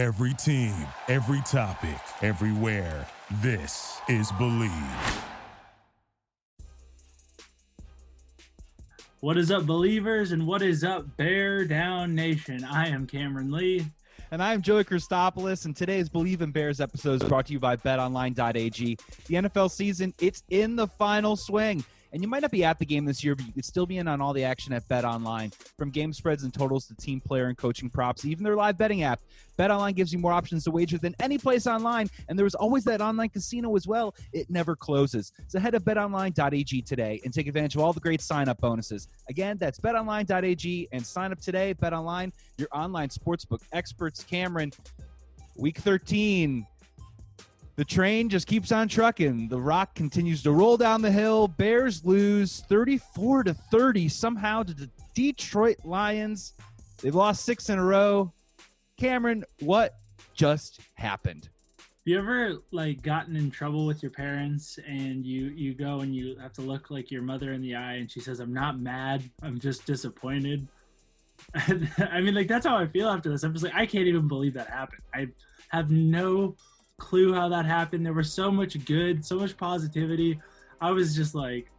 Every team, every topic, everywhere. This is Believe. What is up, believers, and what is up, Bear Down Nation? I am Cameron Lee. And I'm Joey Christopoulos, and today's Believe in Bears episode is brought to you by betonline.ag. The NFL season, it's in the final swing. And you might not be at the game this year, but you could still be in on all the action at Bet Online. From game spreads and totals to team player and coaching props, even their live betting app. Bet Online gives you more options to wager than any place online, and there is always that online casino as well. It never closes. So head to betonline.ag today and take advantage of all the great sign-up bonuses. Again, that's betonline.ag and sign up today. Bet Online, your online sportsbook experts. Cameron, week 13 the train just keeps on trucking. The rock continues to roll down the hill. Bears lose 34 to 30 somehow to the Detroit Lions. They've lost six in a row. Cameron, what just happened? You ever like gotten in trouble with your parents and you you go and you have to look like your mother in the eye and she says, "I'm not mad. I'm just disappointed." I mean, like that's how I feel after this. I'm just like, I can't even believe that happened. I have no clue how that happened. There was so much good, so much positivity. I was just like,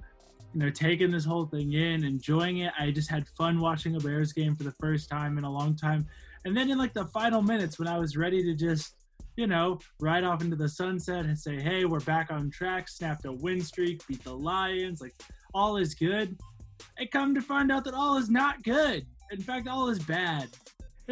you know, taking this whole thing in, enjoying it. I just had fun watching a Bears game for the first time in a long time. And then in like the final minutes when I was ready to just, you know, ride off into the sunset and say, hey, we're back on track, snapped a win streak, beat the Lions, like all is good. I come to find out that all is not good. In fact, all is bad.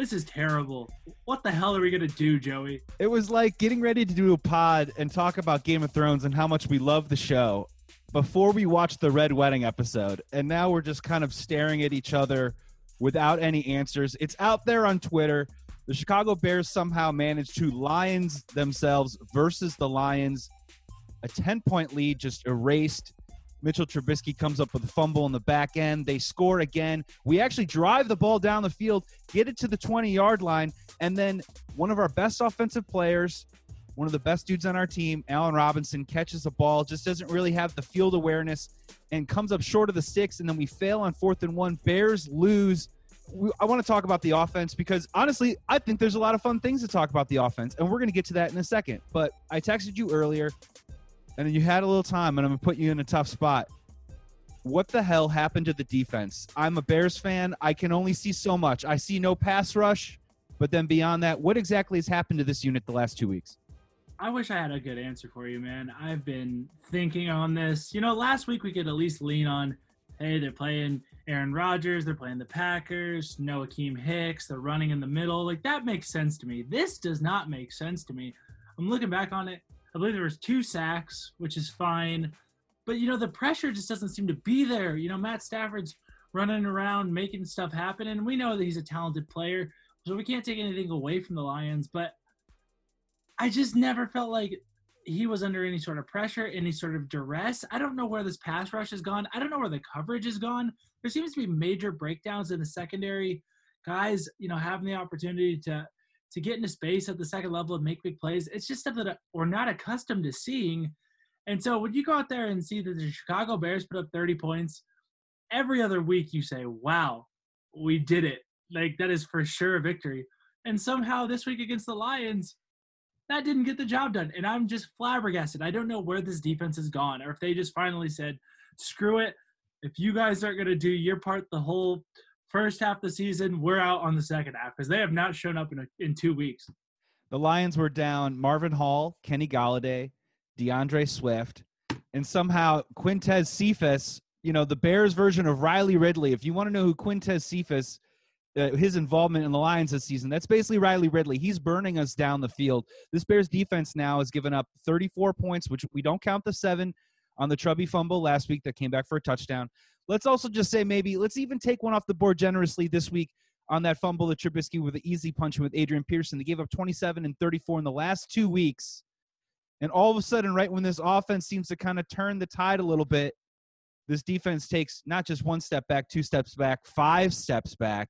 This is terrible. What the hell are we gonna do, Joey? It was like getting ready to do a pod and talk about Game of Thrones and how much we love the show before we watched the Red Wedding episode, and now we're just kind of staring at each other without any answers. It's out there on Twitter. The Chicago Bears somehow managed to Lions themselves versus the Lions. A 10 point lead just erased Mitchell Trubisky comes up with a fumble in the back end. They score again. We actually drive the ball down the field, get it to the 20 yard line, and then one of our best offensive players, one of the best dudes on our team, Allen Robinson, catches the ball, just doesn't really have the field awareness, and comes up short of the sticks. And then we fail on fourth and one. Bears lose. I want to talk about the offense because honestly, I think there's a lot of fun things to talk about the offense, and we're going to get to that in a second. But I texted you earlier and you had a little time, and I'm gonna put you in a tough spot. What the hell happened to the defense? I'm a Bears fan. I can only see so much. I see no pass rush, but then beyond that, what exactly has happened to this unit the last two weeks? I wish I had a good answer for you, man. I've been thinking on this. You know, last week we could at least lean on, hey, they're playing Aaron Rodgers, they're playing the Packers, no Akiem Hicks, they're running in the middle. Like that makes sense to me. This does not make sense to me. I'm looking back on it. I believe there was two sacks, which is fine. But you know, the pressure just doesn't seem to be there. You know, Matt Stafford's running around making stuff happen, and we know that he's a talented player, so we can't take anything away from the Lions. But I just never felt like he was under any sort of pressure, any sort of duress. I don't know where this pass rush has gone. I don't know where the coverage has gone. There seems to be major breakdowns in the secondary. Guys, you know, having the opportunity to to get into space at the second level and make big plays. It's just stuff that we're not accustomed to seeing. And so when you go out there and see that the Chicago Bears put up 30 points, every other week you say, wow, we did it. Like that is for sure a victory. And somehow this week against the Lions, that didn't get the job done. And I'm just flabbergasted. I don't know where this defense has gone or if they just finally said, screw it. If you guys aren't going to do your part the whole first half of the season. We're out on the second half because they have not shown up in a, in two weeks. The Lions were down Marvin Hall, Kenny Golladay, D'Andre Swift, and somehow Quintez Cephus. You know the Bears version of Riley Ridley. If you want to know who Quintez Cephus, uh, his involvement in the Lions this season, that's basically Riley Ridley. He's burning us down the field. This Bears defense now has given up 34 points, which we don't count the seven on the Trubby fumble last week that came back for a touchdown. Let's also just say maybe let's even take one off the board generously this week on that fumble that Trubisky with the easy punch with Adrian Peterson. They gave up 27 and 34 in the last two weeks. And all of a sudden, right when this offense seems to kind of turn the tide a little bit, this defense takes not just one step back, two steps back, five steps back.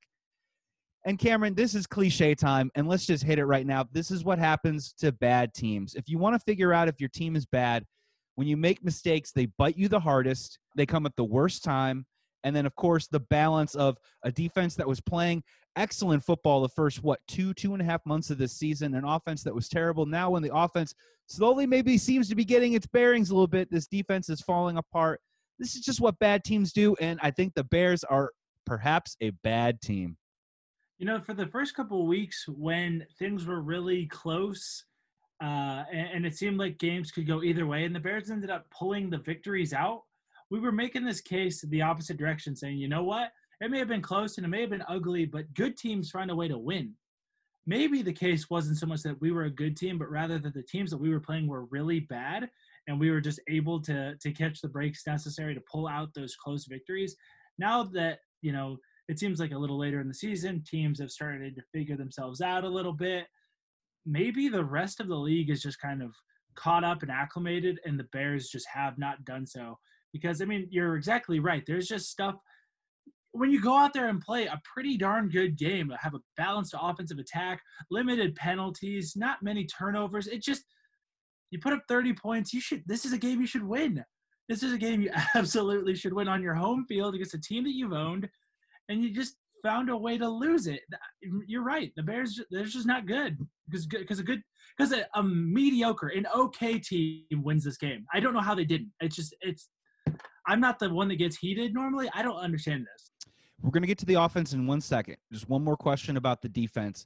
And Cameron, this is cliche time, and let's just hit it right now. This is what happens to bad teams. If you want to figure out if your team is bad, when you make mistakes, they bite you the hardest. They come at the worst time. And then, of course, the balance of a defense that was playing excellent football the first what two two and a half months of this season an offense that was terrible. Now when the offense slowly maybe seems to be getting its bearings a little bit this defense is falling apart. This is just what bad teams do and i think the bears are perhaps a bad team. You know for the first couple of weeks when things were really close uh, and, and it seemed like games could go either way and the bears ended up pulling the victories out we were making this case the opposite direction saying you know what it may have been close and it may have been ugly, but good teams find a way to win. Maybe the case wasn't so much that we were a good team, but rather that the teams that we were playing were really bad, and we were just able to to catch the breaks necessary to pull out those close victories. Now that you know, it seems like a little later in the season, teams have started to figure themselves out a little bit. Maybe the rest of the league is just kind of caught up and acclimated, and the Bears just have not done so. Because I mean, you're exactly right. There's just stuff when you go out there and play a pretty darn good game, have a balanced offensive attack, limited penalties, not many turnovers, it just you put up 30 points, you should this is a game you should win. This is a game you absolutely should win on your home field against a team that you've owned and you just found a way to lose it. You're right. The Bears they're just not good because because a good because a, a mediocre an okay team wins this game. I don't know how they didn't. It's just it's I'm not the one that gets heated normally. I don't understand this. We're going to get to the offense in one second. Just one more question about the defense.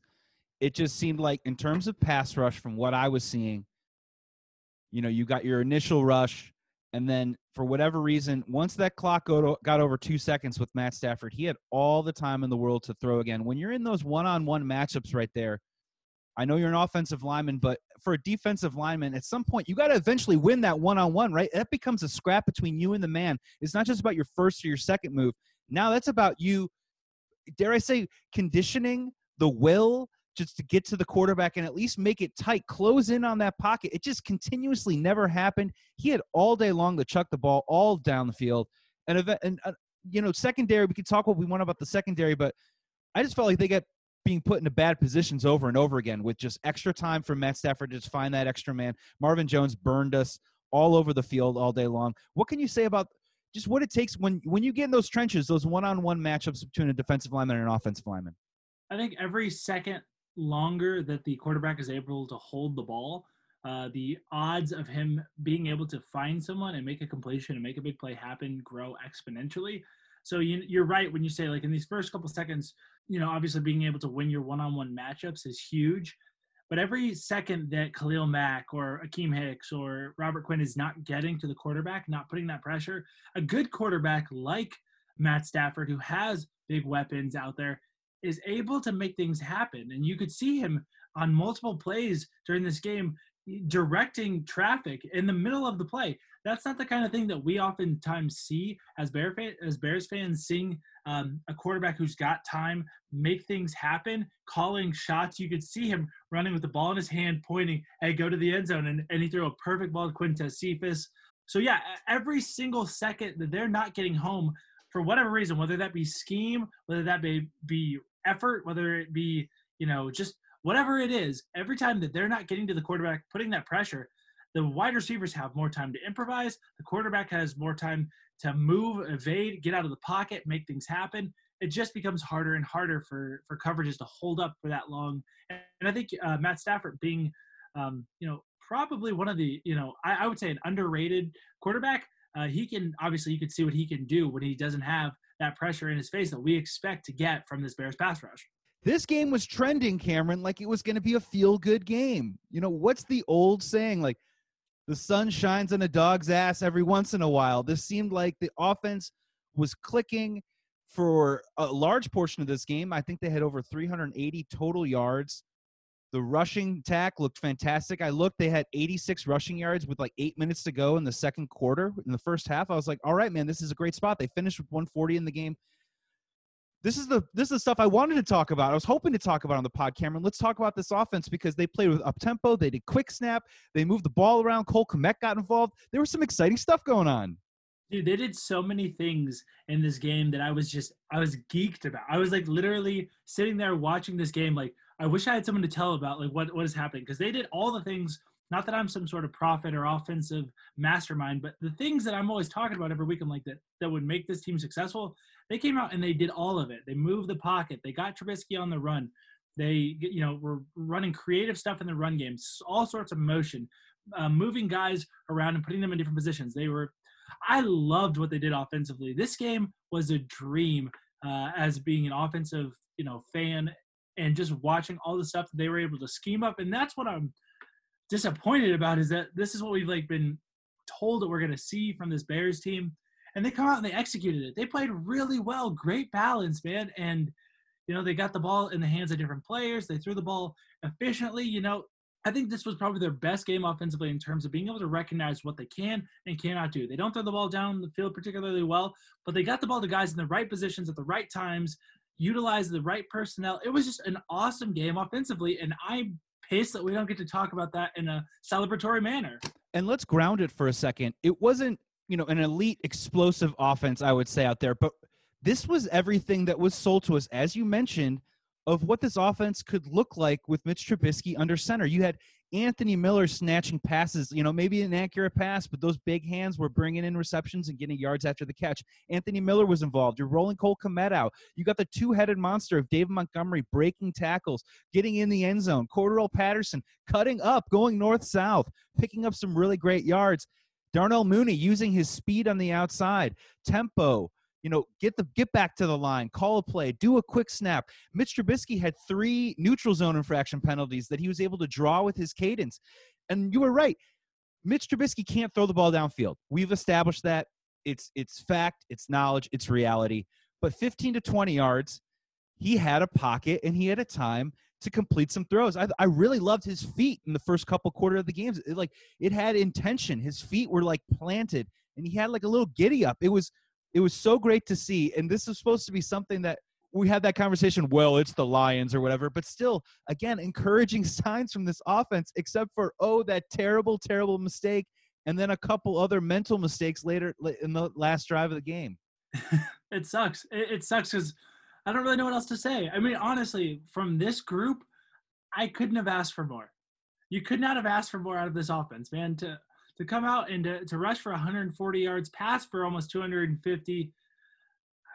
It just seemed like, in terms of pass rush, from what I was seeing, you know, you got your initial rush, and then for whatever reason, once that clock got, over two seconds with Matt Stafford, he had all the time in the world to throw again. When you're in those one on one matchups right there, I know you're an offensive lineman, but for a defensive lineman, at some point you got to eventually win that one on one, right? That becomes a scrap between you and the man. It's not just about your first or your second move. Now that's about you, dare I say, conditioning the will just to get to the quarterback and at least make it tight, close in on that pocket. It just continuously never happened. He had all day long to chuck the ball all down the field. And, and uh, you know, secondary, we could talk what we want about the secondary, but I just felt like they got being put into bad positions over and over again with just extra time for Matt Stafford to just find that extra man. Marvin Jones burned us all over the field all day long. What can you say about just what it takes when when you get in those trenches, those one-on-one matchups between a defensive lineman and an offensive lineman? I think every second longer that the quarterback is able to hold the ball, uh, the odds of him being able to find someone and make a completion and make a big play happen grow exponentially. So you, you're right when you say like in these first couple seconds, you know, obviously being able to win your one-on-one matchups is huge. But every second that Khalil Mack or Akiem Hicks or Robert Quinn is not getting to the quarterback, not putting that pressure, a good quarterback like Matt Stafford, who has big weapons out there, is able to make things happen. And you could see him on multiple plays during this game directing traffic in the middle of the play. That's not the kind of thing that we oftentimes see as Bear as Bears fans seeing um, a quarterback who's got time make things happen, calling shots. You could see him running with the ball in his hand, pointing, "Hey, go to the end zone," and, and he threw a perfect ball to Quintez Cephus. So yeah, every single second that they're not getting home for whatever reason, whether that be scheme, whether that be be effort, whether it be you know just whatever it is, every time that they're not getting to the quarterback, putting that pressure, the wide receivers have more time to improvise. The quarterback has more time to move, evade, get out of the pocket, make things happen. It just becomes harder and harder for for coverages to hold up for that long. And I think uh, Matt Stafford being, um, you know, probably one of the, you know, I, I would say an underrated quarterback. Uh, he can obviously you can see what he can do when he doesn't have that pressure in his face that we expect to get from this Bears pass rush. This game was trending, Cameron, like it was going to be a feel good game. You know, what's the old saying? Like, the sun shines on a dog's ass every once in a while. This seemed like the offense was clicking for a large portion of this game. I think they had over 380 total yards. The rushing tack looked fantastic. I looked, they had 86 rushing yards with like eight minutes to go in the second quarter. In the first half, I was like, all right, man, this is a great spot. They finished with 140 in the game this is the this is the stuff I wanted to talk about. I was hoping to talk about on the pod, Cameron. Let's talk about this offense because they played with up tempo. They did quick snap. They moved the ball around. Cole Kmet got involved. There was some exciting stuff going on. Dude, they did so many things in this game that I was just I was geeked about. I was like literally sitting there watching this game. Like I wish I had someone to tell about like what what is happening because they did all the things. Not that I'm some sort of prophet or offensive mastermind, but the things that I'm always talking about every week, I'm like that that would make this team successful They came out and they did all of it. They moved the pocket. They got Trubisky on the run. They, you know, were running creative stuff in the run game, all sorts of motion, uh, moving guys around and putting them in different positions. They were, I loved what they did offensively. This game was a dream uh, as being an offensive, you know, fan and just watching all the stuff that they were able to scheme up. And that's what I'm disappointed about is that this is what we've like been told that we're going to see from this Bears team. And they come out and they executed it. They played really well, great balance, man. And you know, they got the ball in the hands of different players. They threw the ball efficiently. You know, I think this was probably their best game offensively in terms of being able to recognize what they can and cannot do. They don't throw the ball down the field particularly well, but they got the ball to guys in the right positions at the right times, utilized the right personnel. It was just an awesome game offensively, and I'm pissed that we don't get to talk about that in a celebratory manner. And let's ground it for a second. It wasn't, you know, an elite explosive offense, I would say out there, but this was everything that was sold to us, as you mentioned, of what this offense could look like with Mitch Trubisky under center. You had Anthony Miller snatching passes, you know, maybe an accurate pass, but those big hands were bringing in receptions and getting yards after the catch. Anthony Miller was involved. You're rolling Cole Kmet out. You got the two-headed monster of David Montgomery breaking tackles, getting in the end zone. Cordarrelle Patterson cutting up, going north-south, picking up some really great yards. Darnell Mooney using his speed on the outside, tempo, you know, get the get back to the line, call a play, do a quick snap. Mitch Trubisky had three neutral zone infraction penalties that he was able to draw with his cadence. And you were right. Mitch Trubisky can't throw the ball downfield. We've established that. It's it's fact, it's knowledge, it's reality. But 15 to 20 yards, he had a pocket and he had a time to complete some throws. I, I really loved his feet in the first couple quarter of the games. It, like it had intention. His feet were like planted and he had like a little giddy up. It was it was so great to see. And this is supposed to be something that we had that conversation. Well, it's the Lions or whatever, but still, again, encouraging signs from this offense, except for, oh, that terrible, terrible mistake. And then a couple other mental mistakes later in the last drive of the game. it sucks. It, it sucks because I don't really know what else to say. I mean, honestly, from this group, I couldn't have asked for more. You could not have asked for more out of this offense, man. To to come out and to, to rush for 140 yards, pass for almost 250.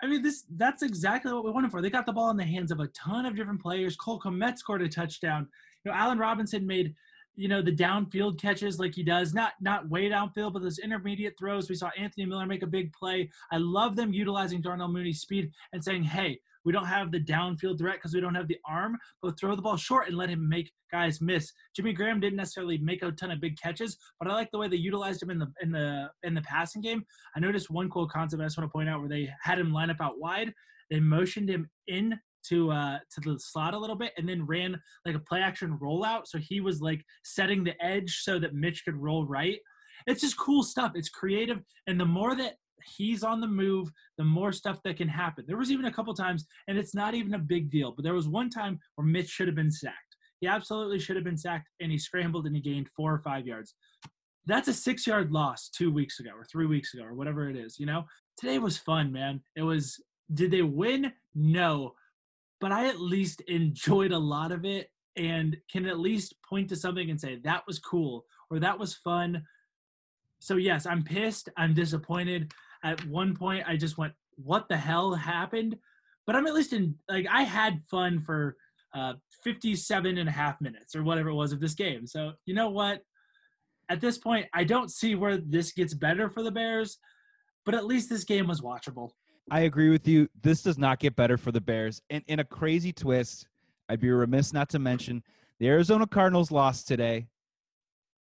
I mean, this that's exactly what we wanted for. They got the ball in the hands of a ton of different players. Cole Kmet scored a touchdown. You know, Allen Robinson made, you know, the downfield catches like he does, not not way downfield, but those intermediate throws. We saw Anthony Miller make a big play. I love them utilizing Darnell Mooney's speed and saying, hey, we don't have the downfield threat because we don't have the arm, but throw the ball short and let him make guys miss. Jimmy Graham didn't necessarily make a ton of big catches, but I like the way they utilized him in the in the in the passing game. I noticed one cool concept I just want to point out where they had him line up out wide. They motioned him in to uh to the slot a little bit and then ran like a play action rollout. So he was like setting the edge so that Mitch could roll right. It's just cool stuff. It's creative. And the more that he's on the move, the more stuff that can happen. There was even a couple times, and it's not even a big deal, but there was one time where Mitch should have been sacked. He absolutely should have been sacked, and he scrambled and he gained four or five yards. That's a six yard loss two weeks ago or three weeks ago or whatever it is, you know? Today was fun, man. It was, did they win? No. But I at least enjoyed a lot of it and can at least point to something and say, that was cool or that was fun. So, yes, I'm pissed. I'm disappointed at one point I just went, "What the hell happened?" But I'm at least in like I had fun for uh, 57 and a half minutes or whatever it was of this game. So you know what? At this point, I don't see where this gets better for the Bears, but at least this game was watchable. I agree with you. This does not get better for the Bears. And in a crazy twist, I'd be remiss not to mention the Arizona Cardinals lost today.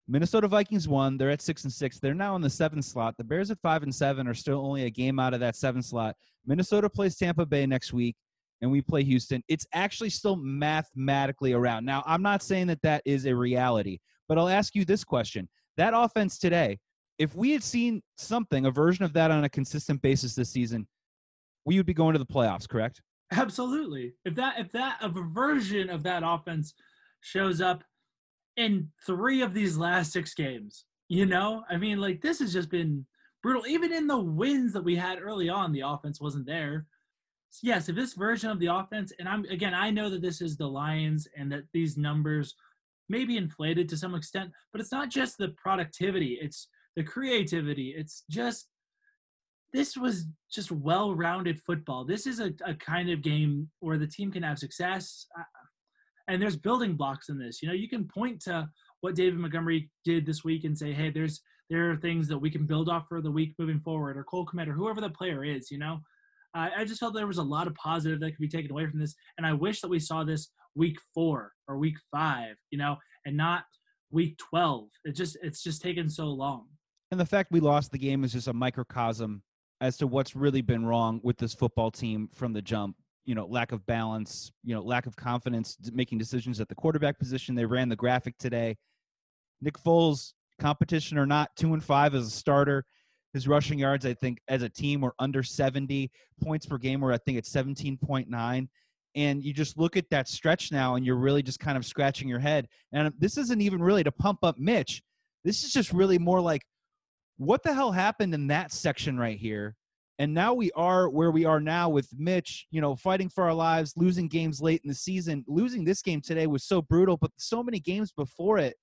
Minnesota Vikings won. They're at six and six. They're now in the seventh slot. The Bears at five and seven are still only a game out of that seventh slot. Minnesota plays Tampa Bay next week, and we play Houston. It's actually still mathematically around. Now, I'm not saying that that is a reality, but I'll ask you this question: That offense today, if we had seen something, a version of that on a consistent basis this season, we would be going to the playoffs. Correct? Absolutely. If that if that a version of that offense shows up in three of these last six games. You know, I mean, like this has just been brutal. Even in the wins that we had early on, the offense wasn't there. So yes, if this version of the offense, and I'm again, I know that this is the Lions and that these numbers may be inflated to some extent, but it's not just the productivity, it's the creativity. It's just this was just well-rounded football. This is a, a kind of game where the team can have success, and there's building blocks in this. You know, you can point to what David Montgomery did this week and say, hey, there's there are things that we can build off for the week moving forward, or Cole Kmet, or whoever the player is. You know, uh, I just felt there was a lot of positive that could be taken away from this, and I wish that we saw this week four or week five. You know, and not week 12 it just it's just taken so long and the fact we lost the game is just a microcosm as to what's really been wrong with this football team from the jump you know lack of balance you know lack of confidence making decisions at the quarterback position. They ran the graphic today. Nick foles competition or not two and five as a starter. His rushing yards i think as a team were under 70 points per game were i think at 17.9 and you just look at that stretch now and you're really just kind of scratching your head. And this isn't even really to pump up mitch. This is just really more like what the hell happened in that section right here and now we are where we are now with Mitch, you know, fighting for our lives, losing games late in the season. Losing this game today was so brutal, but so many games before it,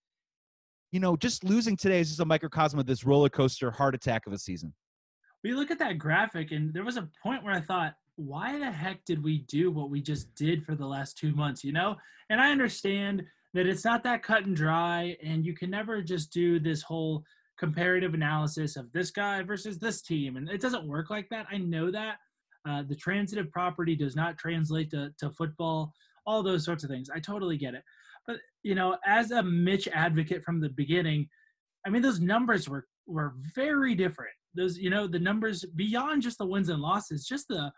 you know, just losing today is just a microcosm of this roller coaster heart attack of a season. We look at that graphic, and there was a point where I thought, why the heck did we do what we just did for the last two months, you know? And I understand that it's not that cut and dry, and you can never just do this whole comparative analysis of this guy versus this team. And it doesn't work like that. I know that. Uh, the transitive property does not translate to, to football, all those sorts of things. I totally get it. But, you know, as a Mitch advocate from the beginning, I mean, those numbers were, were very different. Those, you know, the numbers beyond just the wins and losses, just the,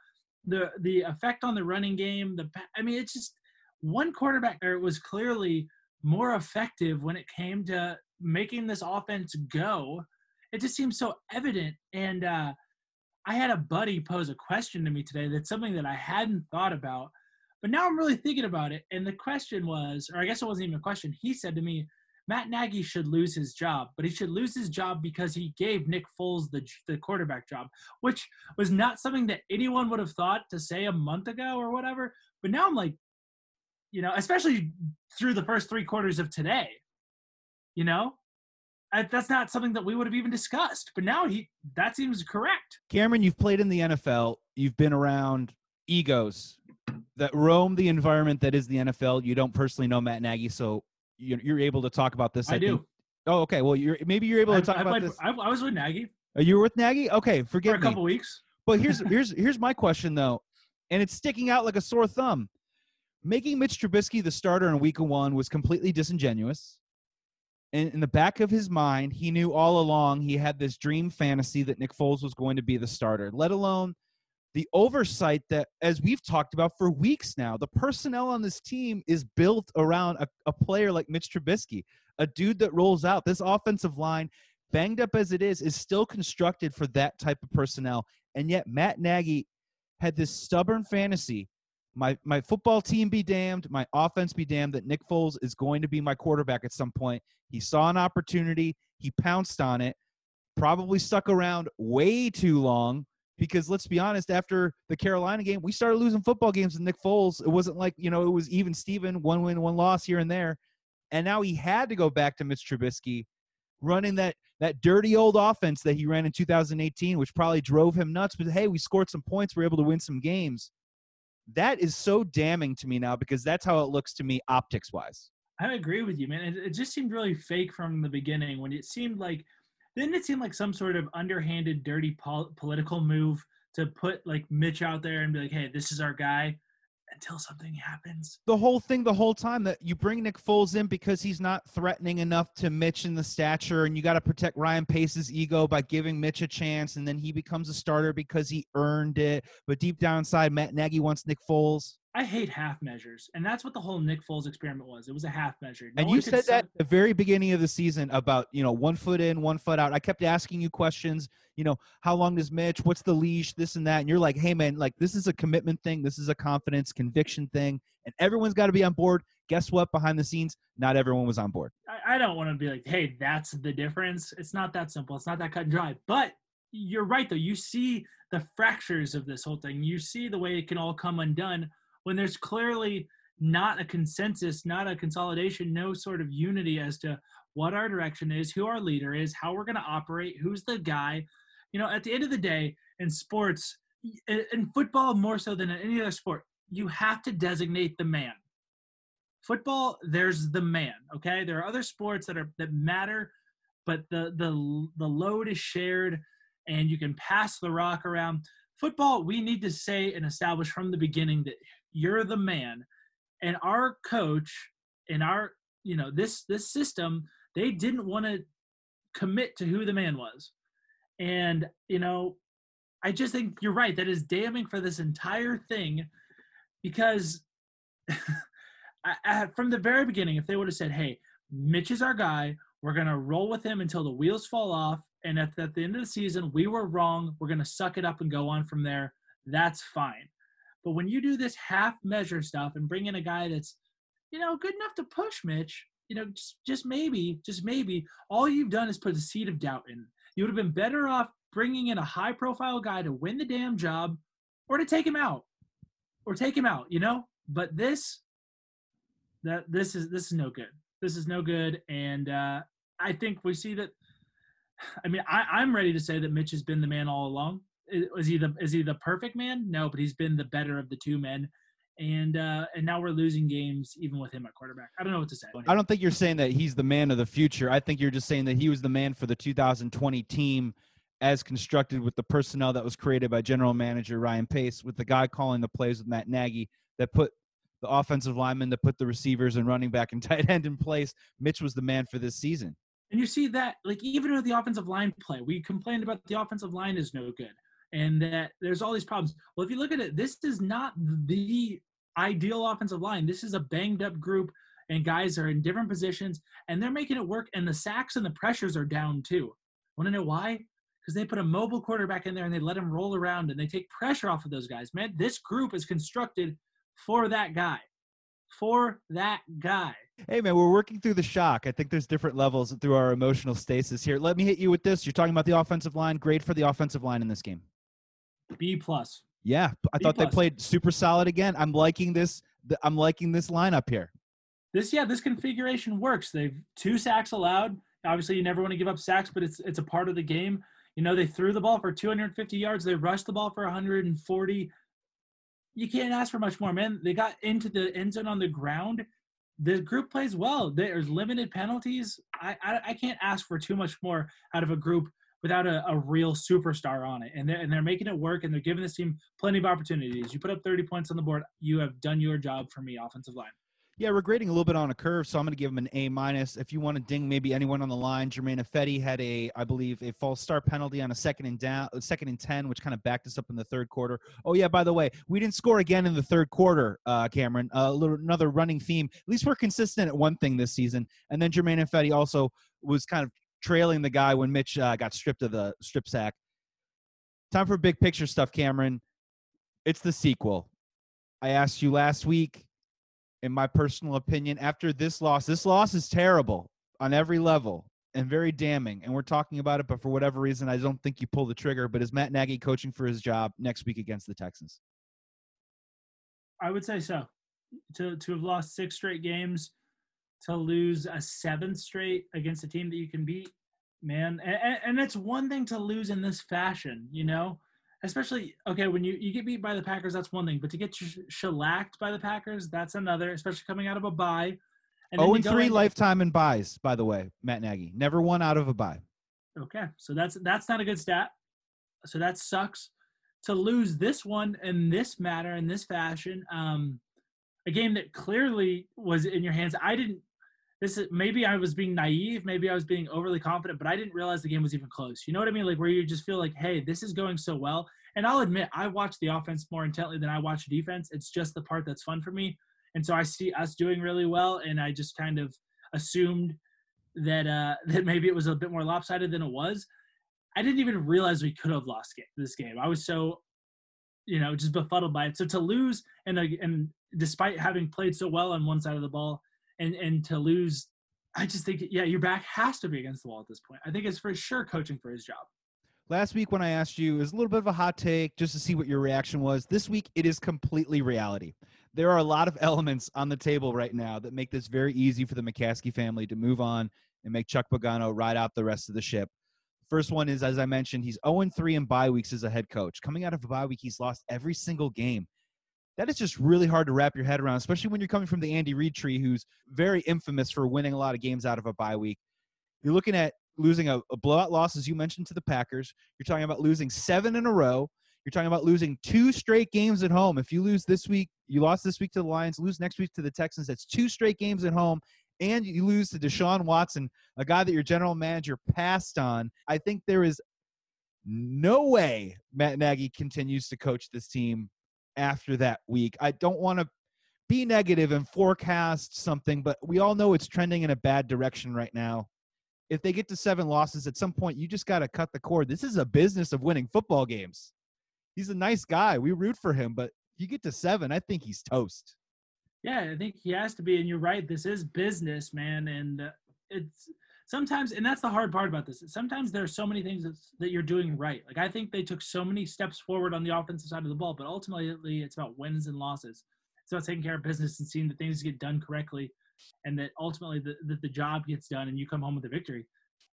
the, the effect on the running game. The, I mean, it's just one quarterback there was clearly more effective when it came to making this offense go. It just seems so evident. And uh, I had a buddy pose a question to me today that's something that I hadn't thought about, but now I'm really thinking about it. And the question was, or I guess it wasn't even a question. He said to me, Matt Nagy should lose his job, but he should lose his job because he gave Nick Foles the the quarterback job, which was not something that anyone would have thought to say a month ago or whatever. But now I'm like, you know, especially through the first three quarters of today, you know, uh, that's not something that we would have even discussed. But now he that seems correct. Cameron, you've played in the NFL. You've been around egos that roam the environment that is the NFL. You don't personally know Matt Nagy, so you're, able to talk about this. I, I do. Think. Oh, okay. Well, you're maybe you're able to talk I, about this. I, was with Nagy. Are you with Nagy? Okay, forget For a couple weeks. But here's here's here's my question though, and it's sticking out like a sore thumb. Making Mitch Trubisky the starter in Week One was completely disingenuous in, in the back of his mind, he knew all along he had this dream fantasy that Nick Foles was going to be the starter, let alone the oversight that, as we've talked about for weeks now, the personnel on this team is built around a, a player like Mitch Trubisky, a dude that rolls out. This offensive line, banged up as it is, is still constructed for that type of personnel. And yet, Matt Nagy had this stubborn fantasy my my football team be damned, my offense be damned that Nick Foles is going to be my quarterback at some point. He saw an opportunity, he pounced on it, probably stuck around way too long because let's be honest, after the Carolina game, we started losing football games with Nick Foles. It wasn't like, you know, it was even Steven, one win, one loss here and there. And now he had to go back to Mitch Trubisky running that that dirty old offense that he ran in 2018, which probably drove him nuts. But hey, we scored some points, we are able to win some games that is so damning to me now because that's how it looks to me optics wise. I agree with you, man. It, it just seemed really fake from the beginning when it seemed like, didn't it seem like some sort of underhanded, dirty pol- political move to put like Mitch out there and be like, hey, this is our guy? Until something happens. The whole thing, the whole time that you bring Nick Foles in because he's not threatening enough to Mitch in the stature, and you got to protect Ryan Pace's ego by giving Mitch a chance, and then he becomes a starter because he earned it. But deep down inside, Matt Nagy wants Nick Foles. I hate half measures, and that's what the whole Nick Foles experiment was. It was a half measure. No and you said that at the very beginning of the season about you know one foot in, one foot out. I kept asking you questions. You know, how long does Mitch? What's the leash? This and that. And you're like, hey man, like this is a commitment thing. This is a confidence, conviction thing, and everyone's got to be on board. Guess what? Behind the scenes, not everyone was on board. I, I don't want to be like, hey, that's the difference. It's not that simple. It's not that cut and dry. But you're right though. You see the fractures of this whole thing. You see the way it can all come undone when there's clearly not a consensus, not a consolidation, no sort of unity as to what our direction is, who our leader is, how we're going to operate, who's the guy. You know, at the end of the day, in sports, in football more so than in any other sport, you have to designate the man. Football, there's the man. Okay, there are other sports that are that matter, but the the the load is shared, and you can pass the rock around. Football, we need to say and establish from the beginning that you're the man, and our coach and our you know this this system they didn't want to commit to who the man was, and you know I just think you're right. That is damning for this entire thing because I, I, from the very beginning, if they would have said, hey, Mitch is our guy, we're going to roll with him until the wheels fall off. And at the end of the season we were wrong, we're going to suck it up and go on from there. That's fine. But when you do this half measure stuff and bring in a guy that's, you know, good enough to push Mitch, you know, just, just maybe, just maybe, all you've done is put a seed of doubt in. You would have been better off bringing in a high profile guy to win the damn job or to take him out or take him out, you know? But this, that this is this is no good. This is no good, and uh, I think we see that. I mean, I, I'm ready to say that Mitch has been the man all along. Is he the is he the perfect man? No, but he's been the better of the two men and uh, and now we're losing games even with him at quarterback. I don't know what to say. I don't think you're saying that he's the man of the future. I think you're just saying that he was the man for the 2020 team as constructed with the personnel that was created by general manager Ryan Pace, with the guy calling the plays with Matt Nagy that put the offensive lineman that put the receivers and running back and tight end in place. Mitch was the man for this season. And you see that, like, even with the offensive line play, we complained about the offensive line is no good and that there's all these problems. Well, if you look at it, this is not the ideal offensive line. This is a banged up group, and guys are in different positions, and they're making it work. And the sacks and the pressures are down too. Want to know why? Because they put a mobile quarterback in there and they let him roll around and they take pressure off of those guys. Man, this group is constructed for that guy. For that guy. Hey man, we're working through the shock. I think there's different levels through our emotional stasis here. Let me hit you with this. You're talking about the offensive line. Great for the offensive line in this game. B plus. Yeah, I B thought plus. they played super solid again. I'm liking this. I'm liking this lineup here. This yeah, this configuration works. They've two sacks allowed. Obviously, you never want to give up sacks, but it's it's a part of the game. You know, they threw the ball for 250 yards. They rushed the ball for 140 you can't ask for much more, man. They got into the end zone on the ground. The group plays well. There's limited penalties. I, I, I can't ask for too much more out of a group without a, a real superstar on it. And they're, and they're making it work, and they're giving this team plenty of opportunities. You put up 30 points on the board, you have done your job for me, offensive line. Yeah, we're grading a little bit on a curve, so I'm going to give him an A minus. If you want to ding maybe anyone on the line, Germain Ifedi had a, I believe, a false start penalty on a second and down, second and ten, which kind of backed us up in the third quarter. Oh yeah, by the way, we didn't score again in the third quarter, uh, Cameron. Uh, little, another running theme. At least we're consistent at one thing this season. And then Germain Ifedi also was kind of trailing the guy when Mitch uh, got stripped of the strip sack. Time for big picture stuff, Cameron. It's the sequel. I asked you last week in my personal opinion, after this loss. This loss is terrible on every level and very damning. And we're talking about it, but for whatever reason, I don't think you pull the trigger. But is Matt Nagy coaching for his job next week against the Texans? I would say so. To to have lost six straight games, to lose a seventh straight against a team that you can beat, man. And, and it's one thing to lose in this fashion, you know especially okay when you you get beat by the Packers, that's one thing, but to get shellacked by the Packers, that's another. Especially coming out of a bye. And oh, and three lifetime in byes, by the way, Matt Nagy never won out of a bye. Okay, so that's that's not a good stat. So that sucks to lose this one in this matter in this fashion. Um, a game that clearly was in your hands. I didn't this is maybe I was being naive, maybe I was being overly confident, but I didn't realize the game was even close. You know what I mean? Like where you just feel like, hey, this is going so well. And I'll admit, I watch the offense more intently than I watch defense. It's just the part that's fun for me. And so I see us doing really well, and I just kind of assumed that uh, that maybe it was a bit more lopsided than it was. I didn't even realize we could have lost this game. I was so, you know, just befuddled by it. So to lose and and despite having played so well on one side of the ball, and and to lose I just think yeah, your back has to be against the wall at this point. I think it's for sure coaching for his job. Last week when I asked you, it was a little bit of a hot take just to see what your reaction was. This week it is completely reality. There are a lot of elements on the table right now that make this very easy for the McCaskey family to move on and make Chuck Pagano ride out the rest of the ship. First one is, as I mentioned, he's 0 3 in bye weeks as a head coach. Coming out of a bye week, he's lost every single game. That is just really hard to wrap your head around, especially when you're coming from the Andy Reid tree, who's very infamous for winning a lot of games out of a bye week. You're looking at losing a, a blowout loss, as you mentioned, to the Packers. You're talking about losing seven in a row. You're talking about losing two straight games at home. If you lose this week, you lost this week to the Lions, lose next week to the Texans. That's two straight games at home. And you lose to Deshaun Watson, a guy that your general manager passed on. I think there is no way Matt Nagy continues to coach this team after that week. I don't want to be negative and forecast something, but we all know it's trending in a bad direction right now if they get to seven losses at some point, you just got to cut the cord. This is a business of winning football games. He's a nice guy. We root for him, but if you get to seven, I think he's toast. Yeah, I think he has to be. And you're right. This is business, man. And uh, it's sometimes, and that's the hard part about this. Sometimes there are so many things that you're doing right. Like I think they took so many steps forward on the offensive side of the ball, but ultimately it's about wins and losses. It's about taking care of business and seeing that things get done correctly and that ultimately the, the, the job gets done and you come home with a victory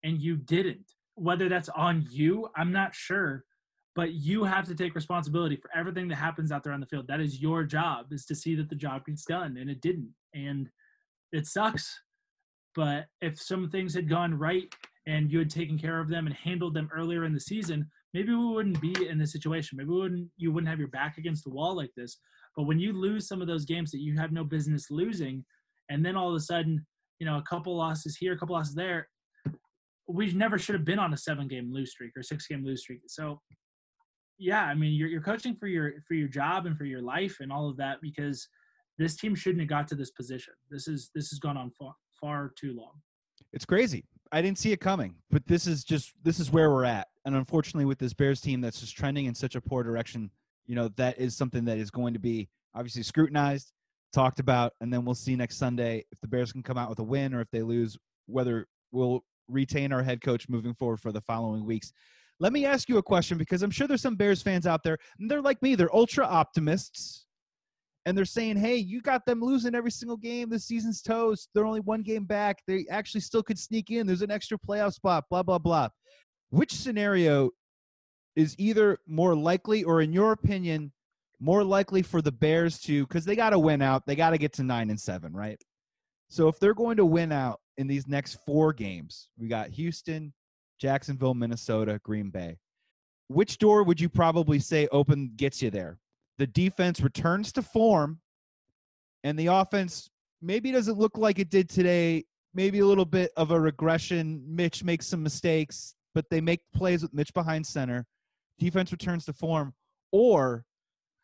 and you didn't whether that's on you i'm not sure but you have to take responsibility for everything that happens out there on the field that is your job is to see that the job gets done and it didn't and it sucks but if some things had gone right and you had taken care of them and handled them earlier in the season maybe we wouldn't be in this situation maybe wouldn't you wouldn't have your back against the wall like this but when you lose some of those games that you have no business losing and then all of a sudden, you know, a couple losses here, a couple losses there. We never should have been on a seven game lose streak or six game lose streak. So yeah, I mean you're you're coaching for your for your job and for your life and all of that because this team shouldn't have got to this position. This is this has gone on far far too long. It's crazy. I didn't see it coming, but this is just this is where we're at. And unfortunately with this Bears team that's just trending in such a poor direction, you know, that is something that is going to be obviously scrutinized talked about, and then we'll see next Sunday if the Bears can come out with a win or if they lose, whether we'll retain our head coach moving forward for the following weeks. Let me ask you a question because I'm sure there's some Bears fans out there, and they're like me, they're ultra optimists. And they're saying, hey, you got them losing every single game. The season's toast. They're only one game back. They actually still could sneak in. There's an extra playoff spot, blah, blah, blah. Which scenario is either more likely, or in your opinion, more likely for the Bears to because they got to win out. They got to get to nine and seven, right? So if they're going to win out in these next four games, we got Houston, Jacksonville, Minnesota, Green Bay. Which door would you probably say open gets you there? The defense returns to form, and the offense maybe doesn't look like it did today. Maybe a little bit of a regression. Mitch makes some mistakes, but they make plays with Mitch behind center. Defense returns to form, or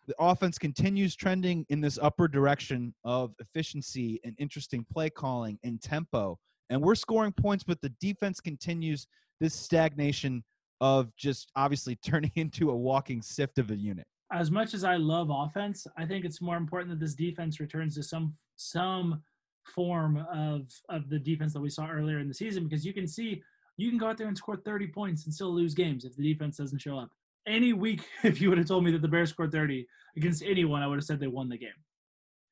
the offense continues trending in this upward direction of efficiency and interesting play calling and tempo. And we're scoring points, but the defense continues this stagnation of just obviously turning into a walking sift of a unit. As much as I love offense, I think it's more important that this defense returns to some some form of of the defense that we saw earlier in the season because you can see you can go out there and score 30 points and still lose games if the defense doesn't show up any week, if you would have told me that the Bears scored 30 against anyone, I would have said they won the game.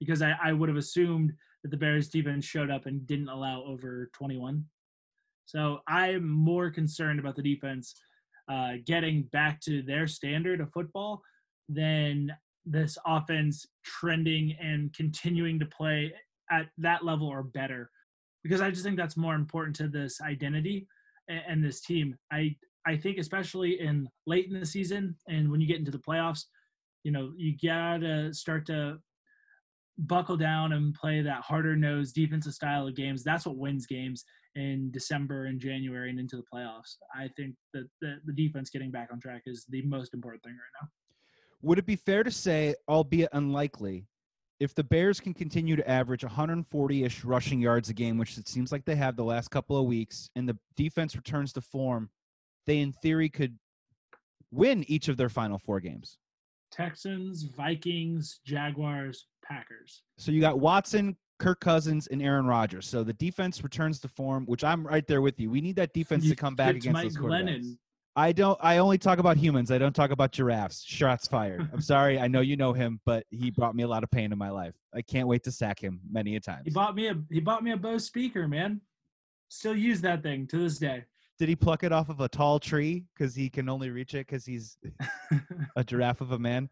Because I, I would have assumed that the Bears defense showed up and didn't allow over 21. So I'm more concerned about the defense uh, getting back to their standard of football than this offense trending and continuing to play at that level or better. Because I just think that's more important to this identity and, and this team. I I think especially in late in the season and when you get into the playoffs, you know, you gotta start to buckle down and play that harder nosed defensive style of games. That's what wins games in December and January and into the playoffs. I think that the, the defense getting back on track is the most important thing right now. Would it be fair to say, albeit unlikely, if the Bears can continue to average 140 ish rushing yards a game, which it seems like they have the last couple of weeks, and the defense returns to form, they in theory could win each of their final four games. Texans, Vikings, Jaguars, Packers. So you got Watson, Kirk Cousins, and Aaron Rodgers. So the defense returns to form, which I'm right there with you. We need that defense you to come back against Mike those Glennon. I don't. I only talk about humans. I don't talk about giraffes. Shots fired. I'm sorry. I know you know him, but he brought me a lot of pain in my life. I can't wait to sack him many a time. He bought me a he bought me a Bose speaker, man. Still use that thing to this day. Did he pluck it off of a tall tree because he can only reach it because he's a giraffe of a man?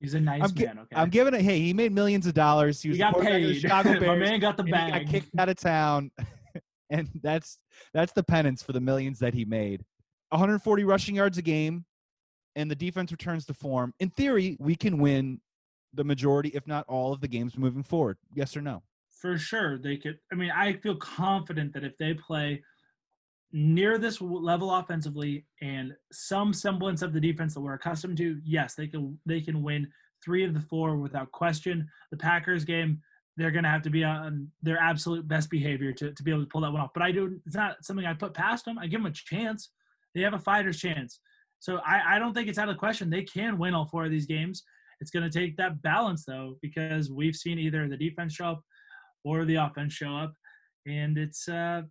He's a nice I'm, gi- man. Okay. I'm giving it. Hey, he made millions of dollars. He he was the got paid. Chicago My man got the and he got kicked out of town, and that's that's the penance for the millions that he made. 140 rushing yards a game, and the defense returns to form. In theory, we can win the majority, if not all, of the games moving forward. Yes or no? for sure they could i mean i feel confident that if they play near this level offensively and some semblance of the defense that we're accustomed to yes they can they can win three of the four without question. The packers game they're going to have to be on their absolute best behavior to, to be able to pull that one off. But i do it's not something i put past them. I give them a chance. They have a fighter's chance. So i, I don't think it's out of the question. They can win all four of these games. It's going to take that balance though because we've seen either the defense show up or the offense show up, and it's uh,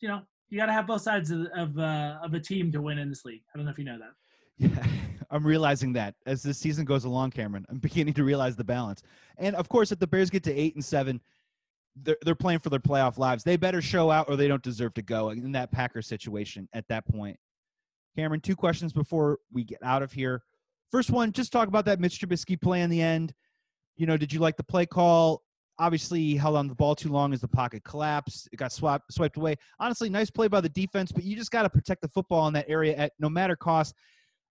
you know you got to have both sides of of, uh, of a team to win in this league. I don't know if you know that. Yeah, I'm realizing that as this season goes along, Cameron. I'm beginning to realize the balance. And of course, if the Bears get to eight and seven, they're, they're playing for their playoff lives. They better show out, or they don't deserve to go in that Packer situation at that point. Cameron, two questions before we get out of here. First one, just talk about that Mitch Trubisky play in the end. You know, did you like the play call? Obviously, he held on the ball too long as the pocket collapsed. It got swapped, swiped away. Honestly, nice play by the defense, but you just got to protect the football in that area at no matter cost.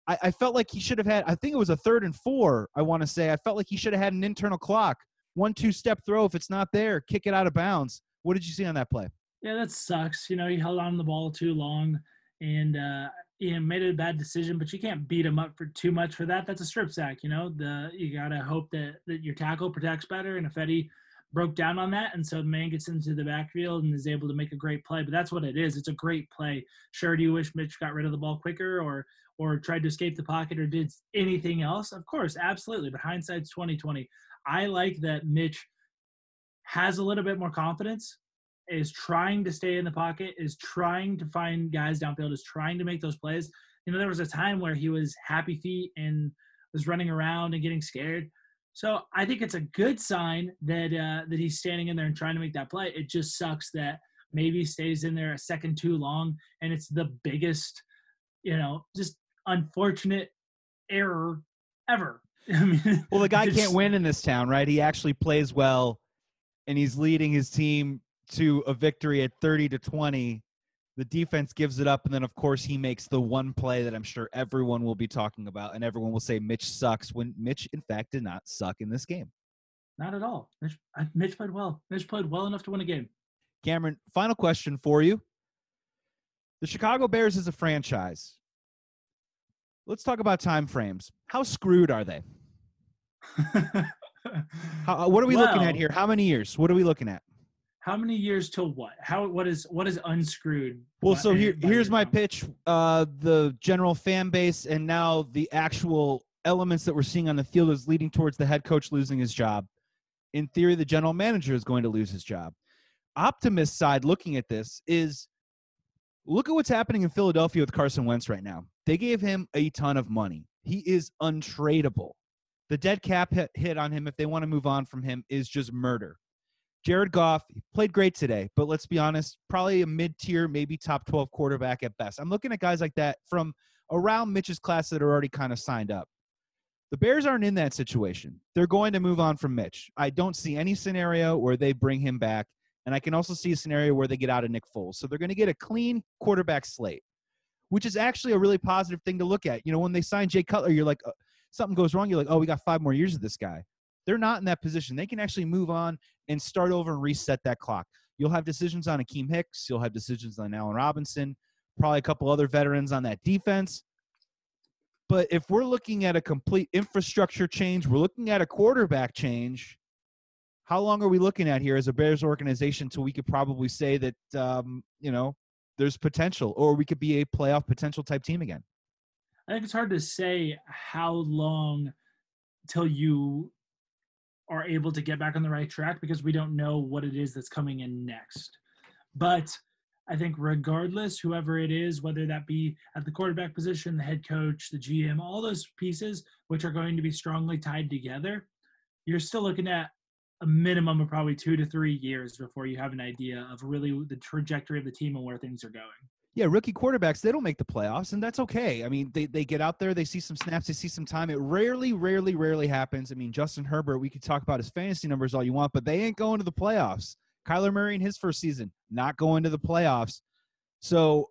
I, I felt like he should have had, I think it was a third and four, I want to say. I felt like he should have had an internal clock. One, two step throw. If it's not there, kick it out of bounds. What did you see on that play? Yeah, that sucks. You know, he held on the ball too long and uh, you know made it a bad decision. But you can't beat him up for too much for that. That's a strip sack. You know, the you gotta hope that that your tackle protects better. And if Eddie broke down on that, and so the man gets into the backfield and is able to make a great play. But that's what it is. It's a great play. Sure, do you wish Mitch got rid of the ball quicker or or tried to escape the pocket or did anything else? Of course, absolutely. But hindsight's twenty twenty. I like that Mitch has a little bit more confidence, is trying to stay in the pocket, is trying to find guys downfield, is trying to make those plays. You know, there was a time where he was happy feet and was running around and getting scared. So I think it's a good sign that uh, that he's standing in there and trying to make that play. It just sucks that maybe stays in there a second too long, and it's the biggest, you know, just unfortunate error ever. I mean, Well, the guy can't win in this town, right? He actually plays well, and he's leading his team to a victory at 30 to 20. The defense gives it up, and then, of course, he makes the one play that I'm sure everyone will be talking about, and everyone will say Mitch sucks when Mitch, in fact, did not suck in this game. Not at all. Mitch, Mitch played well. Mitch played well enough to win a game. Cameron, final question for you. The Chicago Bears is a franchise. Let's talk about time frames. How screwed are they? How, what are we looking at here? How many years? What are we looking at? How many years till what? How what is what is unscrewed? Well, so here, here's my pitch. Uh, the general fan base and now the actual elements that we're seeing on the field is leading towards the head coach losing his job. In theory, the general manager is going to lose his job. Optimist side looking at this is look at what's happening in Philadelphia with Carson Wentz right now. They gave him a ton of money. He is untradeable. The dead cap hit on him if they want to move on from him is just murder. Jared Goff played great today, but let's be honest, probably a mid-tier, maybe top 12 quarterback at best. I'm looking at guys like that from around Mitch's class that are already kind of signed up. The Bears aren't in that situation. They're going to move on from Mitch. I don't see any scenario where they bring him back, and I can also see a scenario where they get out of Nick Foles. So they're going to get a clean quarterback slate, which is actually a really positive thing to look at. You know, when they sign Jay Cutler, you're like, uh, something goes wrong. You're like, oh, we got five more years of this guy. They're not in that position. They can actually move on and start over and reset that clock. You'll have decisions on Akiem Hicks. You'll have decisions on Allen Robinson, probably a couple other veterans on that defense. But if we're looking at a complete infrastructure change, we're looking at a quarterback change. How long are we looking at here as a Bears organization until we could probably say that um, you know there's potential, or we could be a playoff potential type team again? I think it's hard to say how long till you are able to get back on the right track because we don't know what it is that's coming in next. But I think regardless, whoever it is, whether that be at the quarterback position, the head coach, the GM, all those pieces which are going to be strongly tied together, you're still looking at a minimum of probably two to three years before you have an idea of really the trajectory of the team and where things are going. Yeah, rookie quarterbacks, they don't make the playoffs, and that's okay. I mean, they, they get out there, they see some snaps, they see some time. It rarely, rarely, rarely happens. I mean, Justin Herbert, we could talk about his fantasy numbers all you want, but they ain't going to the playoffs. Kyler Murray in his first season, not going to the playoffs. So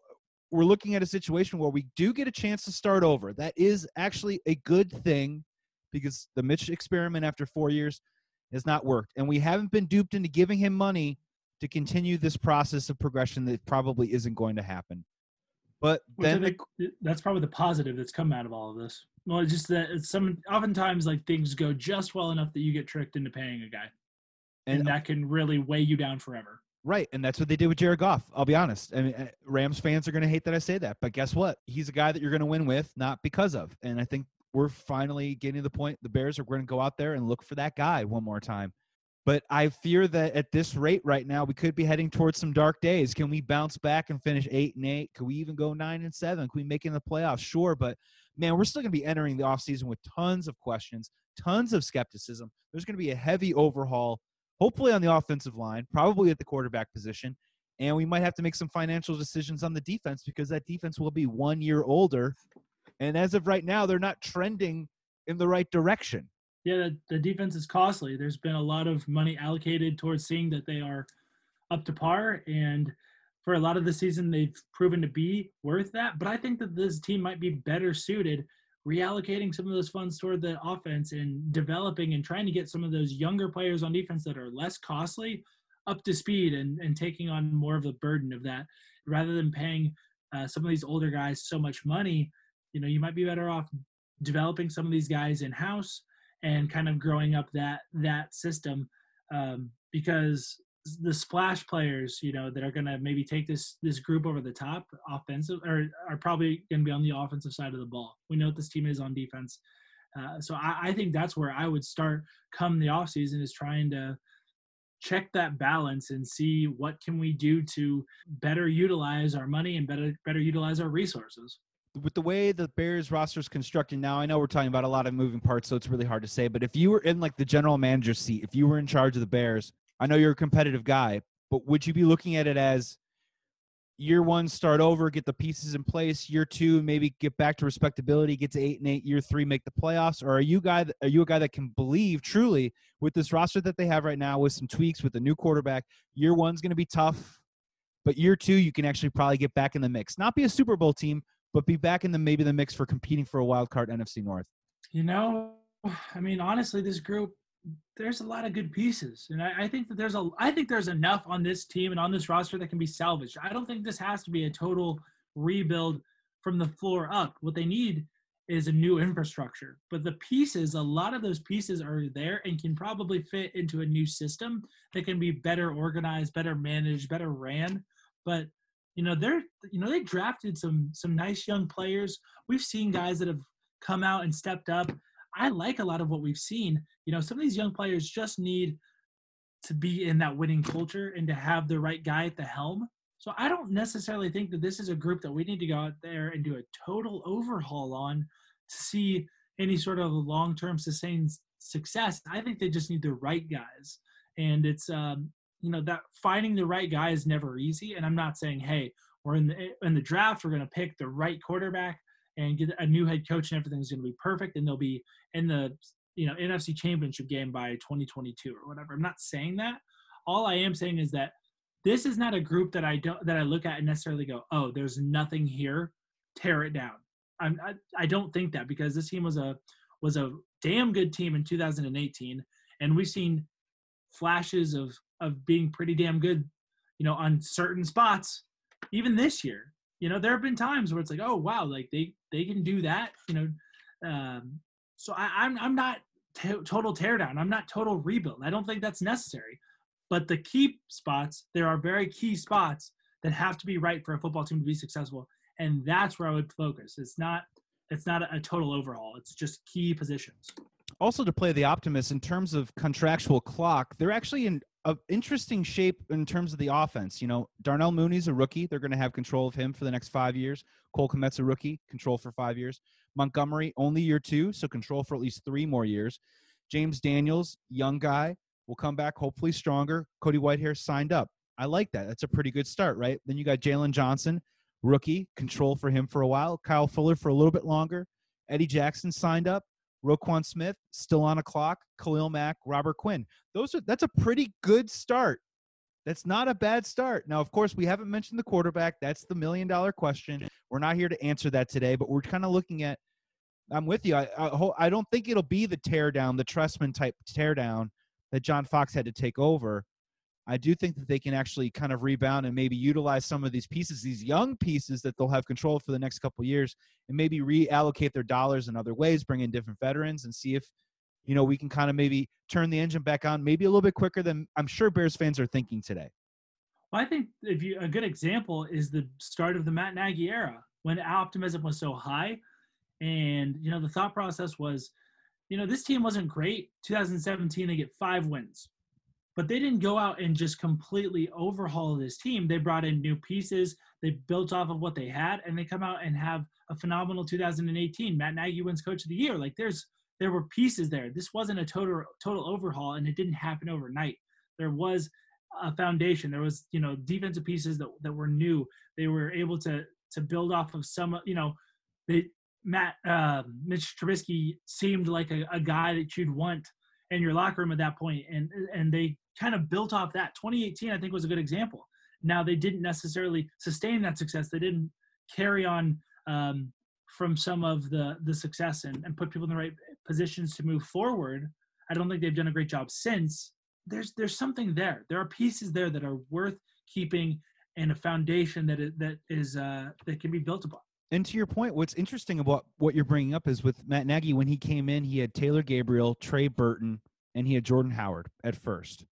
we're looking at a situation where we do get a chance to start over. That is actually a good thing because the Mitch experiment after four years has not worked. And we haven't been duped into giving him money to continue this process of progression that probably isn't going to happen. But Which then the, think that's probably the positive that's come out of all of this. Well, it's just that it's some oftentimes like things go just well enough that you get tricked into paying a guy, and, and that can really weigh you down forever. Right, and that's what they did with Jared Goff. I'll be honest. I mean, uh, Rams fans are going to hate that I say that, but guess what? He's a guy that you're going to win with, not because of. And I think we're finally getting to the point. The Bears are going to go out there and look for that guy one more time. But I fear that at this rate right now, we could be heading towards some dark days. Can we bounce back and finish eight and eight? Can we even go nine and seven? Can we make it in the playoffs? Sure, but man, we're still going to be entering the offseason with tons of questions, tons of skepticism. There's going to be a heavy overhaul, hopefully on the offensive line, probably at the quarterback position. And we might have to make some financial decisions on the defense because that defense will be one year older. And as of right now, they're not trending in the right direction. Yeah, the, the defense is costly. There's been a lot of money allocated towards seeing that they are up to par. And for a lot of the season, they've proven to be worth that. But I think that this team might be better suited reallocating some of those funds toward the offense and developing and trying to get some of those younger players on defense that are less costly up to speed and, and taking on more of the burden of that rather than paying uh, some of these older guys so much money you know you might be better off developing some of these guys in house and kind of growing up that that system um, because the splash players, you know, that are going to maybe take this this group over the top offensive or are probably going to be on the offensive side of the ball. We know what this team is on defense. Uh, so I, I, think that's where I would start come the offseason is trying to check that balance and see what can we do to better utilize our money and better better utilize our resources with the way the Bears roster is constructed now, I know we're talking about a lot of moving parts, so it's really hard to say. But if you were in like the general manager seat, if you were in charge of the Bears, I know you're a competitive guy, but would you be looking at it as year one, start over, get the pieces in place. Year two, maybe get back to respectability, get to eight and eight. Year three, make the playoffs. Or are you guy? Are you a guy that can believe truly with this roster that they have right now, with some tweaks, with the new quarterback? Year one's going to be tough, but year two, you can actually probably get back in the mix. Not be a Super Bowl team, but be back in the maybe the mix for competing for a wild card NFC North? You know, I mean, honestly, this group there's a lot of good pieces, and I, I, think that there's a I think there's enough on this team and on this roster that can be salvaged. I don't think this has to be a total rebuild from the floor up. What they need is a new infrastructure, but the pieces, a lot of those pieces are there and can probably fit into a new system that can be better organized, better managed, better ran. But you know they're you know they drafted some some nice young players. We've seen guys that have come out and stepped up. I like a lot of what we've seen. You know some of these young players just need to be in that winning culture and to have the right guy at the helm. So i don't necessarily think that this is a group that we need to go out there and do a total overhaul on to see any sort of long-term sustained success. I think they just need the right guys. And it's um, you know that finding the right guy is never easy. And i'm not saying hey we're in the in the draft we're going to pick the right quarterback and get a new head coach and everything's going to be perfect and they'll be in the you know NFC championship game by 2022 or whatever. I'm not saying that. All i am saying is that this is not a group that i don't that i look at and necessarily go oh there's nothing here tear it down. I'm, I, I don't think that because this team was a was a damn good team in 2018 and we've seen flashes of of being pretty damn good, you know, on certain spots. Even this year, you know, there have been times where it's like, oh wow, like they they can do that, you know. Um, so I, I'm I'm not t- total teardown. I'm not total rebuild. I don't think that's necessary. But the key spots, there are very key spots that have to be right for a football team to be successful, and that's where I would focus. It's not it's not a total overhaul. It's just key positions also to play the optimist in terms of contractual clock, they're actually in a interesting shape in terms of the offense. You know, Darnell Mooney's a rookie. They're going to have control of him for the next five years. Cole Kmet's a rookie, control for five years. Montgomery, only year two, so control for at least three more years. James Daniels, young guy, will come back hopefully stronger. Cody Whitehair signed up. I like that. That's a pretty good start, right? Then you got Jaylon Johnson, rookie, control for him for a while. Kyle Fuller for a little bit longer. Eddie Jackson signed up. Roquan Smith still on a clock. Khalil Mack, Robert Quinn. Those are that's a pretty good start. That's not a bad start. Now, of course, we haven't mentioned the quarterback. That's the million dollar question. We're not here to answer that today, but we're kind of looking at. I'm with you. I, I, I don't think it'll be the teardown, the Trestman type teardown that John Fox had to take over. I do think that they can actually kind of rebound and maybe utilize some of these pieces, these young pieces that they'll have control for the next couple years, and maybe reallocate their dollars in other ways, bring in different veterans, and see if you know we can kind of maybe turn the engine back on, maybe a little bit quicker than I'm sure Bears fans are thinking today. Well, I think if you a good example is the start of the Matt Nagy era when optimism was so high, and you know the thought process was, you know this team wasn't great. 2017 they get five wins but they didn't go out and just completely overhaul this team. They brought in new pieces. They built off of what they had, and they come out and have a phenomenal 2018. Matt Nagy wins Coach of the Year. Like there's there were pieces there. This wasn't a total total overhaul, and it didn't happen overnight. There was a foundation. There was you know defensive pieces that that were new. They were able to to build off of some you know they Matt uh, Mitch Trubisky seemed like a, a guy that you'd want in your locker room at that point, and and they kind of built off that. 2018, I think, was a good example. Now they didn't necessarily sustain that success. They didn't carry on um, from some of the the success and, and put people in the right positions to move forward. I don't think they've done a great job since. There's there's something there. There are pieces there that are worth keeping and a foundation that is, that is uh, that can be built upon. And to your point, what's interesting about what you're bringing up is with Matt Nagy when he came in, he had Taylor Gabriel, Trey Burton, and he had Jordan Howard at first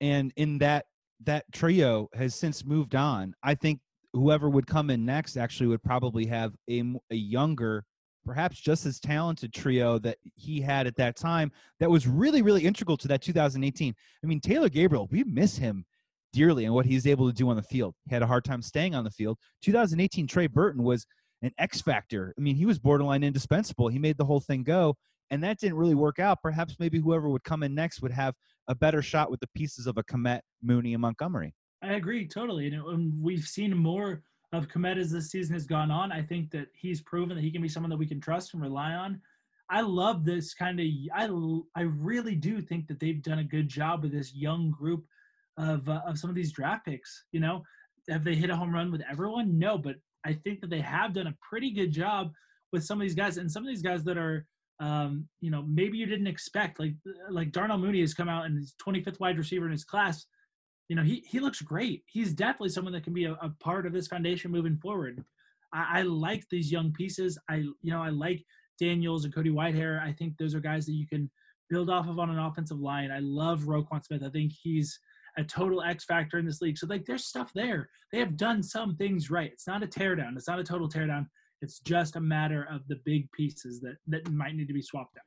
and in that that trio has since moved on. I think whoever would come in next actually would probably have a, a younger, perhaps just as talented trio that he had at that time that was really, really integral to that 2018. I mean, Taylor Gabriel, we miss him dearly and what he's able to do on the field. He had a hard time staying on the field. 2018, Trey Burton was an X factor. I mean, he was borderline indispensable. He made the whole thing go and that didn't really work out. Perhaps maybe whoever would come in next would have a better shot with the pieces of a Kmet, Mooney, and Montgomery. I agree totally, and we've seen more of Kmet as this season has gone on. I think that he's proven that he can be someone that we can trust and rely on. I love this kind of. I I really do think that they've done a good job with this young group of uh, of some of these draft picks. You know, have they hit a home run with everyone? No, but I think that they have done a pretty good job with some of these guys, and some of these guys that are um, you know, maybe you didn't expect. Like like Darnell Mooney has come out and he's 25th wide receiver in his class. You know, he he looks great. He's definitely someone that can be a, a part of this foundation moving forward. I, I, like these young pieces. I you know I like Daniels and Cody Whitehair. I think those are guys that you can build off of on an offensive line. I love Roquan Smith. I think he's a total X factor in this league. So like there's stuff there. They have done some things right. It's not a teardown. It's not a total teardown. It's just a matter of the big pieces that that might need to be swapped out.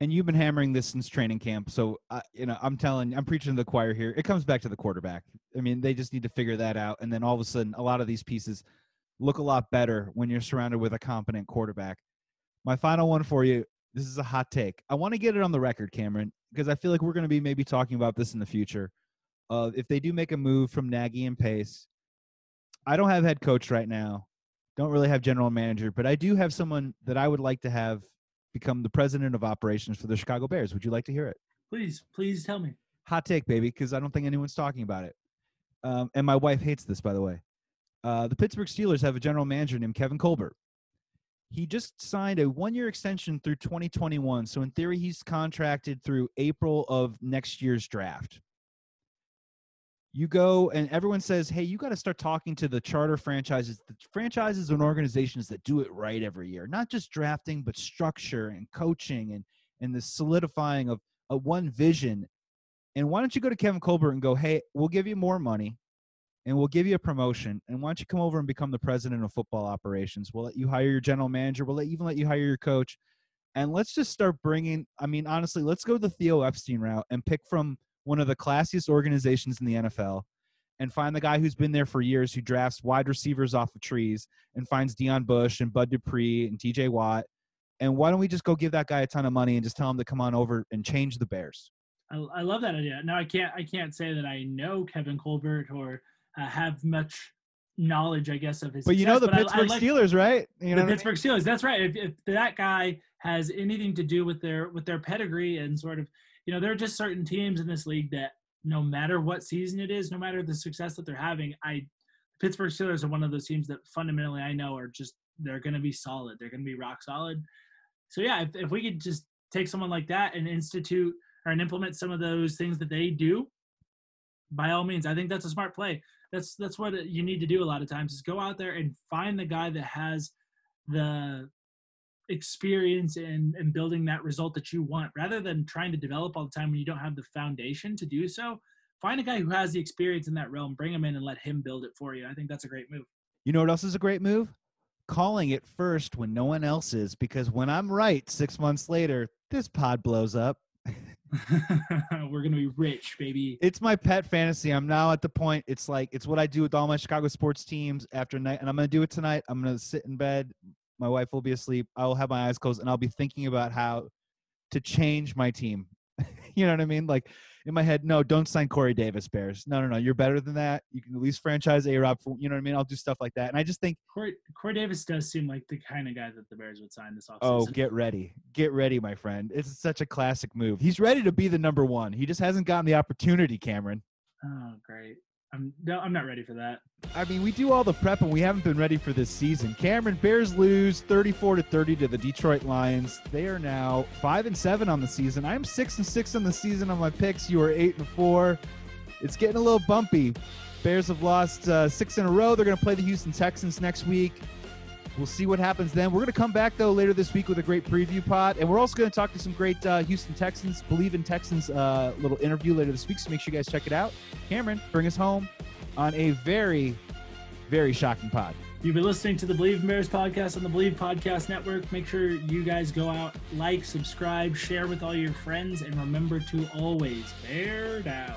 And you've been hammering this since training camp, so uh, you know I'm telling, I'm preaching to the choir here. It comes back to the quarterback. I mean, they just need to figure that out, and then all of a sudden, a lot of these pieces look a lot better when you're surrounded with a competent quarterback. My final one for you. This is a hot take. I want to get it on the record, Cameron, because I feel like we're going to be maybe talking about this in the future. Uh, if they do make a move from Nagy and Pace, I don't have head coach right now. Don't really have general manager, but I do have someone that I would like to have become the president of operations for the Chicago Bears. Would you like to hear it? Please, please tell me. Hot take, baby, because I don't think anyone's talking about it. Um, and my wife hates this, by the way. Uh, the Pittsburgh Steelers have a general manager named Kevin Colbert. He just signed a one year extension through 2021. So, in theory, he's contracted through April of next year's draft you go and everyone says, "Hey, you got to start talking to the charter franchises, the franchises and organizations that do it right every year, not just drafting, but structure and coaching and and the solidifying of a one vision." And why don't you go to Kevin Colbert and go, "Hey, we'll give you more money, and we'll give you a promotion, and why don't you come over and become the president of football operations? We'll let you hire your general manager. We'll let, even let you hire your coach." And let's just start bringing. I mean, honestly, let's go the Theo Epstein route and pick from one of the classiest organizations in the NFL and find the guy who's been there for years who drafts wide receivers off of trees and finds Devin Bush and Bud Dupree and TJ Watt. And why don't we just go give that guy a ton of money and just tell him to come on over and change the Bears? I, I love that idea. Now I can't I can't say that I know Kevin Colbert or uh, have much knowledge, I guess, of his. But you know the Pittsburgh I, I like Steelers, right? You know the what I mean? Pittsburgh Steelers. That's right. If, if that guy has anything to do with their with their pedigree and sort of, you know, there are just certain teams in this league that no matter what season it is, no matter the success that they're having, I Pittsburgh Steelers are one of those teams that fundamentally I know are just they're going to be solid. They're going to be rock solid. So yeah, if, if we could just take someone like that and institute or and implement some of those things that they do, by all means, I think that's a smart play. That's that's what you need to do a lot of times is go out there and find the guy that has the experience and, in building that result that you want rather than trying to develop all the time when you don't have the foundation to do so find a guy who has the experience in that realm bring him in and let him build it for you i think that's a great move You know what else is a great move? Calling it first when no one else is, because when I'm right six months later, this pod blows up. we're gonna be rich baby It's my pet fantasy. I'm now at the point. It's like it's what I do with all my Chicago sports teams after night, and I'm gonna do it tonight. I'm gonna sit in bed. My wife will be asleep. I will have my eyes closed, and I'll be thinking about how to change my team. you know what I mean? Like in my head, no, don't sign Corey Davis, Bears. No, no, no. You're better than that. You can at least franchise A Rob for you know what I mean? I'll do stuff like that. And I just think, corey, corey davis does seem like the kind of guy that the bears would sign this oh, offseason. oh, get ready. Get ready, my friend. It's such a classic move. He's ready to be the number one. He just hasn't gotten the opportunity, Cameron. oh great i'm no i'm not ready for that I mean, we do all the prep and we haven't been ready for this season. Cameron Bears lose 34 to 30 to the Detroit Lions. They are now 5 and 7 on the season. I'm 6 and 6 on the season on my picks. You are 8 and 4. It's getting a little bumpy. Bears have lost uh, 6 in a row. They're going to play the Houston Texans next week. We'll see what happens then. We're going to come back though later this week with a great preview pod, and we're also going to talk to some great uh, Houston Texans, Bleav in Texans, uh, little interview later this week. So make sure you guys check it out. Cameron, bring us home on a very, very shocking pod. You've been listening to the Bleav Bears podcast on the Bleav Podcast Network. Make sure you guys go out, like, subscribe, share with all your friends, and remember to always bear down.